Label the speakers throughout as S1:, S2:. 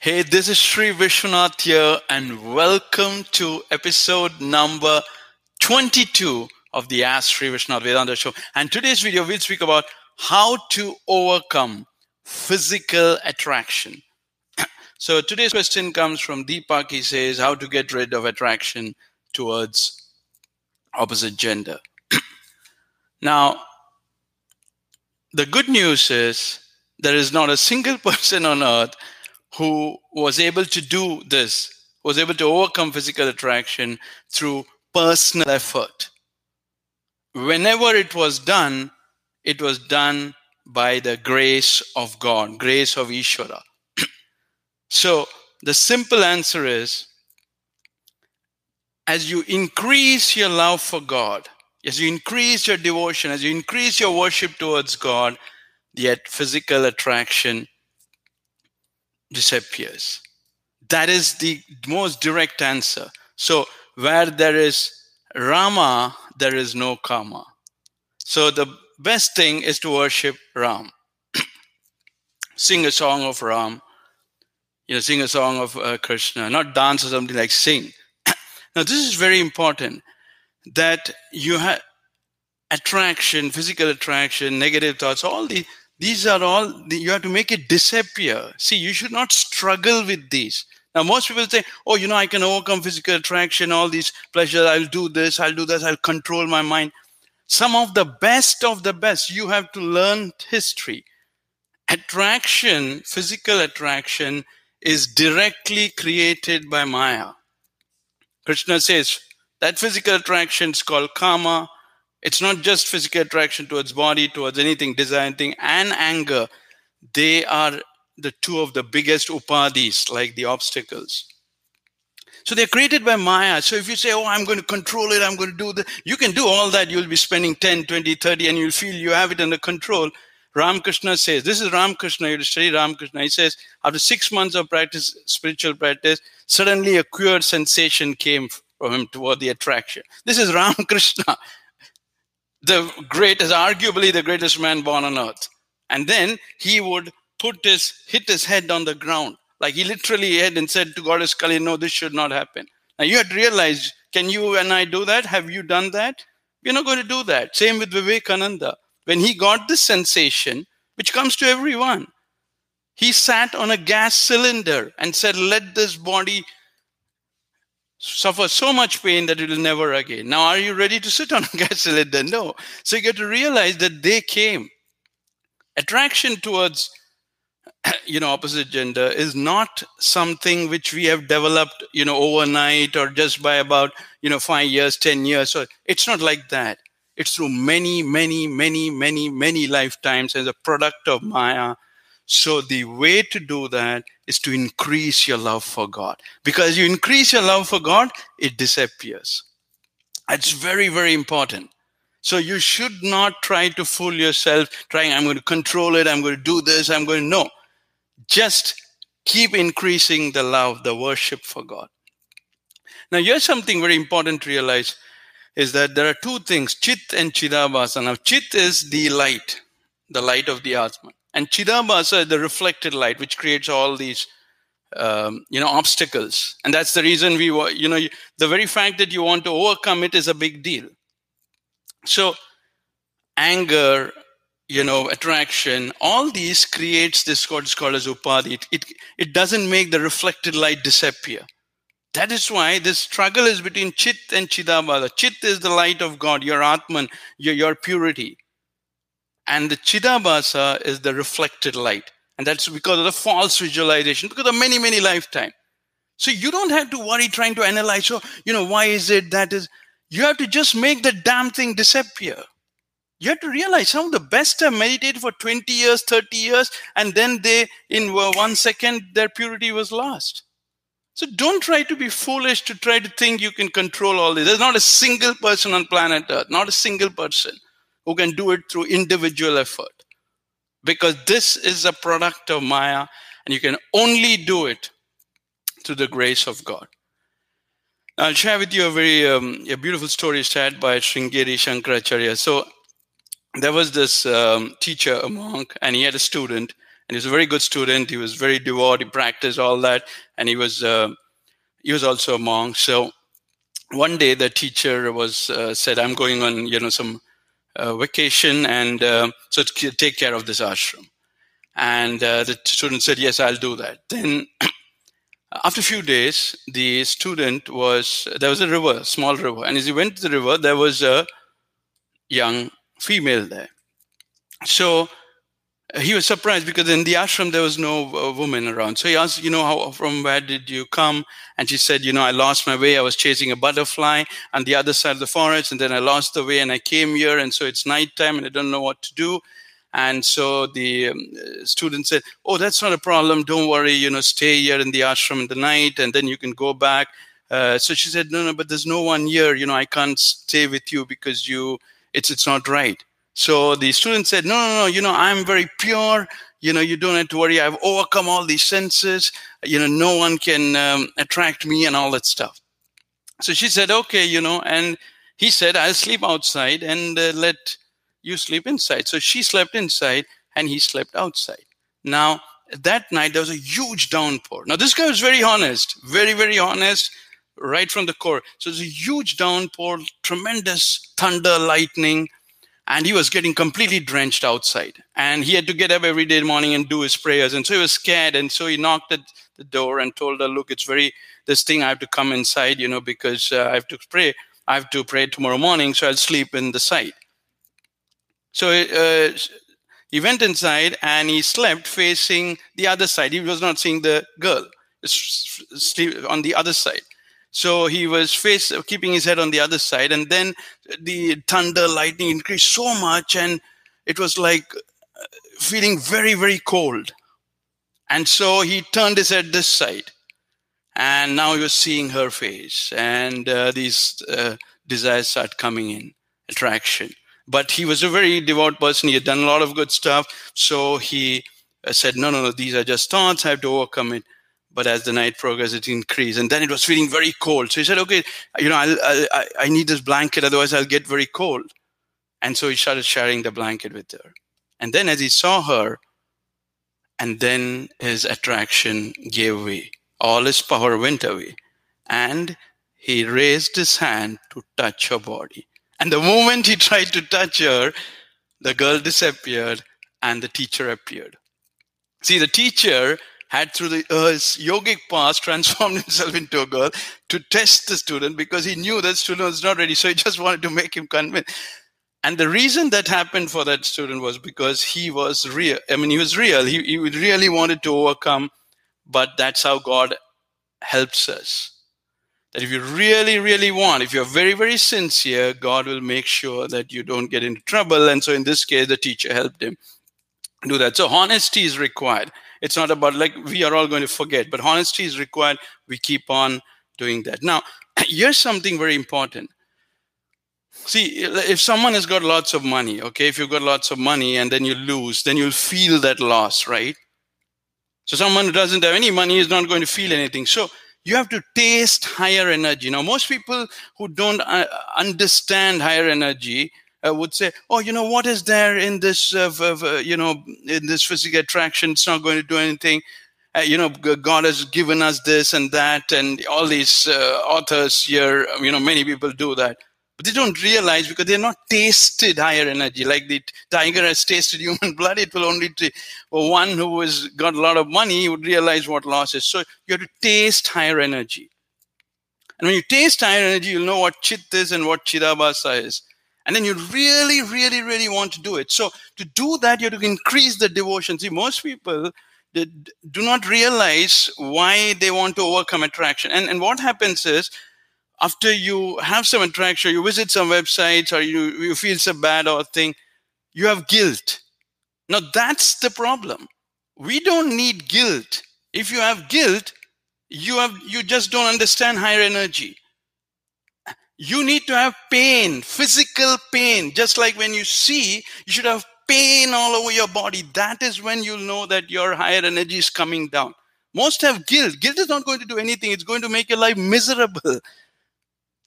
S1: Hey, this is Sri Vishwanath here, and welcome to episode number 22 of the Ask Sri Vishwanath Vedanta Show. And today's video, we'll speak about how to overcome physical attraction. so today's question comes from Deepak. He says, How to get rid of attraction towards opposite gender. now, the good news is there is not a single person on earth who was able to do this, was able to overcome physical attraction through personal effort. Whenever it was done, it was done by the grace of God, grace of Ishvara. so the simple answer is as you increase your love for God, as you increase your devotion, as you increase your worship towards God, yet physical attraction disappears. That is the most direct answer. So, where there is Rama, there is no kama. So, the best thing is to worship Ram. sing a song of Ram, you know, sing a song of uh, Krishna, not dance or something like sing. now, this is very important that you have attraction, physical attraction, negative thoughts, all the these are all you have to make it disappear. See you should not struggle with these. Now most people say oh you know i can overcome physical attraction all these pleasures i'll do this i'll do this i'll control my mind. Some of the best of the best you have to learn history. Attraction physical attraction is directly created by maya. Krishna says that physical attraction is called kama it's not just physical attraction towards body, towards anything, desire, thing, and anger. They are the two of the biggest upadhis, like the obstacles. So they're created by Maya. So if you say, oh, I'm going to control it, I'm going to do that, you can do all that. You'll be spending 10, 20, 30, and you'll feel you have it under control. Ramakrishna says, this is Ramakrishna, you study Ramakrishna. He says, after six months of practice, spiritual practice, suddenly a queer sensation came from him toward the attraction. This is Ramakrishna the greatest, arguably the greatest man born on earth. And then he would put his, hit his head on the ground. Like he literally hit and said to Goddess Kali, no, this should not happen. Now you had realized, can you and I do that? Have you done that? We're not going to do that. Same with Vivekananda. When he got this sensation, which comes to everyone, he sat on a gas cylinder and said, let this body suffer so much pain that it will never again. Now, are you ready to sit on a gas cylinder? No. So you get to realize that they came. Attraction towards you know opposite gender is not something which we have developed you know overnight or just by about you know 5 years 10 years so it's not like that it's through many many many many many lifetimes as a product of maya so the way to do that is to increase your love for God. Because you increase your love for God, it disappears. It's very, very important. So you should not try to fool yourself, trying, I'm going to control it, I'm going to do this, I'm going to, no. Just keep increasing the love, the worship for God. Now, here's something very important to realize is that there are two things, chit and chidabhasa. Now, chit is the light, the light of the Atman and chidabhasa is the reflected light which creates all these um, you know obstacles. And that's the reason we you know the very fact that you want to overcome it is a big deal. So anger you know attraction all these creates this what's called as upadhi. It, it, it doesn't make the reflected light disappear. That is why this struggle is between chit and chidabhasa chit is the light of god your atman your, your purity and the Chidabhasa is the reflected light. And that's because of the false visualization, because of many, many lifetime. So you don't have to worry trying to analyze, so, you know, why is it that is, you have to just make the damn thing disappear. You have to realize some of the best have meditated for 20 years, 30 years, and then they, in uh, one second, their purity was lost. So don't try to be foolish to try to think you can control all this. There's not a single person on planet Earth, not a single person who can do it through individual effort. Because this is a product of Maya, and you can only do it through the grace of God. I'll share with you a very um, a beautiful story shared by Sringeri Shankaracharya. So there was this um, teacher, a monk, and he had a student, and he was a very good student. He was very devout. He practiced all that, and he was uh, he was also a monk. So one day the teacher was uh, said, "I'm going on, you know, some vacation, and uh, so take care of this ashram." And uh, the student said, "Yes, I'll do that." Then. After a few days, the student was there was a river, small river, and as he went to the river, there was a young female there. So he was surprised because in the ashram there was no uh, woman around. So he asked, you know, how, from where did you come? And she said, you know, I lost my way. I was chasing a butterfly on the other side of the forest, and then I lost the way, and I came here, and so it's nighttime, and I don't know what to do. And so the um, student said, "Oh, that's not a problem. Don't worry. You know, stay here in the ashram in the night, and then you can go back." Uh, so she said, "No, no, but there's no one here. You know, I can't stay with you because you, it's it's not right." So the student said, no, no, no, you know, I'm very pure. You know, you don't have to worry. I've overcome all these senses. You know, no one can um, attract me and all that stuff. So she said, okay, you know, and he said, I'll sleep outside and uh, let you sleep inside. So she slept inside and he slept outside. Now, that night, there was a huge downpour. Now, this guy was very honest, very, very honest, right from the core. So it's a huge downpour, tremendous thunder, lightning and he was getting completely drenched outside. And he had to get up every day morning and do his prayers. And so he was scared. And so he knocked at the door and told her look it's very this thing i have to come inside you know because uh, i have to pray. I have to pray tomorrow morning so i'll sleep in the side. So uh, he went inside and he slept facing the other side. He was not seeing the girl. Sleep on the other side so he was face keeping his head on the other side, and then the thunder, lightning increased so much, and it was like uh, feeling very, very cold. And so he turned his head this side, and now he was seeing her face, and uh, these uh, desires start coming in, attraction. But he was a very devout person. He had done a lot of good stuff, so he uh, said, "No, no, no. These are just thoughts. I have to overcome it." But as the night progressed, it increased, and then it was feeling very cold. So he said, "Okay, you know, I'll, I, I need this blanket, otherwise I'll get very cold." And so he started sharing the blanket with her. And then, as he saw her, and then his attraction gave way, all his power went away, and he raised his hand to touch her body. And the moment he tried to touch her, the girl disappeared, and the teacher appeared. See, the teacher had through the uh, yogic past transformed himself into a girl to test the student because he knew that student was not ready. So he just wanted to make him convinced. And the reason that happened for that student was because he was real. I mean, he was real. He, he really wanted to overcome, but that's how God helps us. That if you really, really want, if you're very, very sincere, God will make sure that you don't get into trouble. And so in this case, the teacher helped him do that. So honesty is required. It's not about like we are all going to forget, but honesty is required. We keep on doing that. Now, here's something very important. See, if someone has got lots of money, okay, if you've got lots of money and then you lose, then you'll feel that loss, right? So someone who doesn't have any money is not going to feel anything. So you have to taste higher energy. Now, most people who don't uh, understand higher energy, uh, would say, "Oh, you know, what is there in this, uh, uh, you know, in this physical attraction? It's not going to do anything." Uh, you know, God has given us this and that, and all these uh, authors here, you know, many people do that, but they don't realize because they're not tasted higher energy. Like the tiger has tasted human blood, it will only t- one who has got a lot of money would realize what loss is. So you have to taste higher energy. And when you taste higher energy, you'll know what chit is and what chidabhasa is and then you really, really, really want to do it. So to do that, you have to increase the devotion. See, most people do not realize why they want to overcome attraction. And, and what happens is, after you have some attraction, you visit some websites or you, you feel so bad or thing, you have guilt. Now that's the problem. We don't need guilt. If you have guilt, you have you just don't understand higher energy you need to have pain, physical pain. Just like when you see, you should have pain all over your body. That is when you'll know that your higher energy is coming down. Most have guilt. Guilt is not going to do anything, it's going to make your life miserable.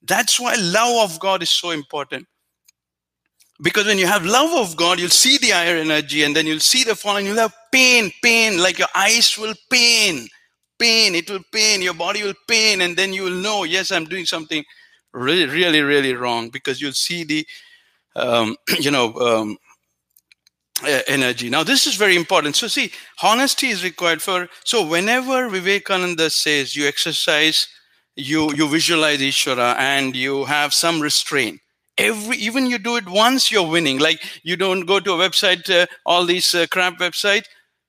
S1: That's why love of God is so important. because when you have love of God, you'll see the higher energy and then you'll see the falling. You'll have pain, pain, like your eyes will pain, pain. It will pain. Your body will pain. And then you will know, yes, I'm doing something really, really, really wrong because you'll see the, um, you know, um, energy. Now, this is very important. So, see, honesty is required for. So, whenever Vivekananda says you exercise, you you visualize Ishvara and you have some restraint every even you do it once you're winning like you don't go to a website uh, all these uh, crap website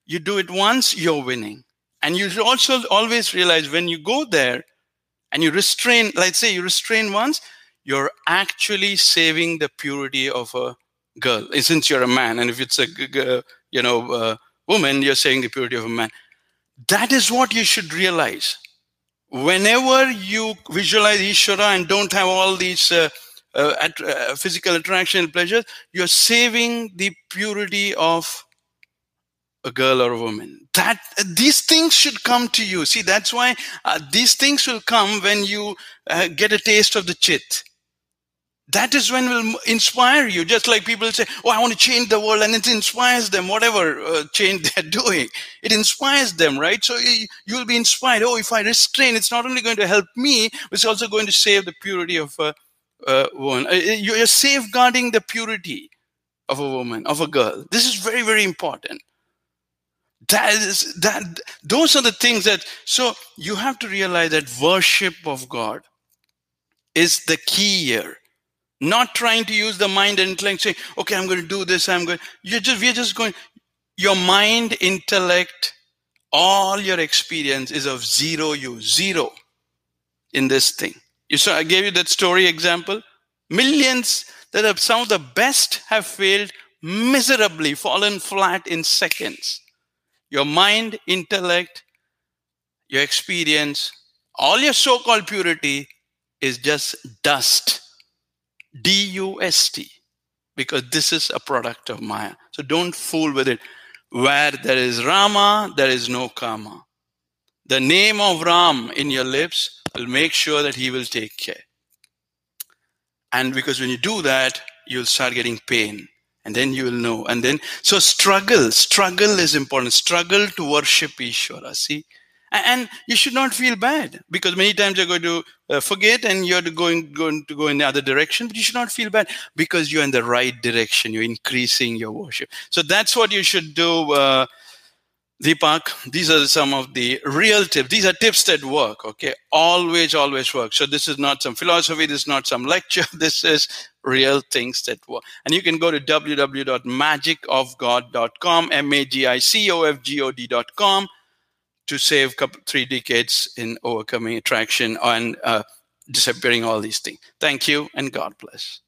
S1: you do it once you're winning and you should also always realize when you go there and you restrain let's say you restrain once you're actually saving the purity of a girl since you're a man. And if it's a you know uh, woman you're saving the purity of a man. That is what you should realize. Whenever you visualize ishvara and don't have all these uh, uh, at, uh, physical attraction and pleasure, you're saving the purity of a girl or a woman. That uh, these things should come to you. See, that's why uh, these things will come when you uh, get a taste of the chit. That is when will inspire you. Just like people say, "Oh, I want to change the world," and it inspires them. Whatever uh, change they're doing, it inspires them, right? So you, will be inspired. Oh, if I restrain, it's not only going to help me, it's also going to save the purity of a woman. You're safeguarding the purity of a woman, of a girl. This is very, very important. That is that. Those are the things that. So you have to realize that worship of God is the key here. Not trying to use the mind and intellect, saying, "Okay, I'm going to do this. I'm going." You're just we're just going. Your mind, intellect, all your experience is of zero use, zero in this thing. You saw, I gave you that story example. Millions that have some of the best have failed miserably, fallen flat in seconds. Your mind, intellect, your experience, all your so called purity is just dust. D U S T. Because this is a product of Maya. So don't fool with it. Where there is Rama, there is no Kama. The name of Ram in your lips will make sure that he will take care. And because when you do that, you'll start getting pain. And then you will know. And then, so struggle, struggle is important. Struggle to worship Ishvara. See? And you should not feel bad because many times you're going to uh, forget and you're going, going to go in the other direction, but you should not feel bad because you're in the right direction. You're increasing your worship. So that's what you should do. Uh, Deepak, these are some of the real tips. These are tips that work, okay? Always, always work. So this is not some philosophy, this is not some lecture, this is real things that work. And you can go to www.magicofgod.com, M-A-G-I-C-O-F-G-O-D.com to save three decades in overcoming attraction and uh, disappearing all these things. Thank you and God bless.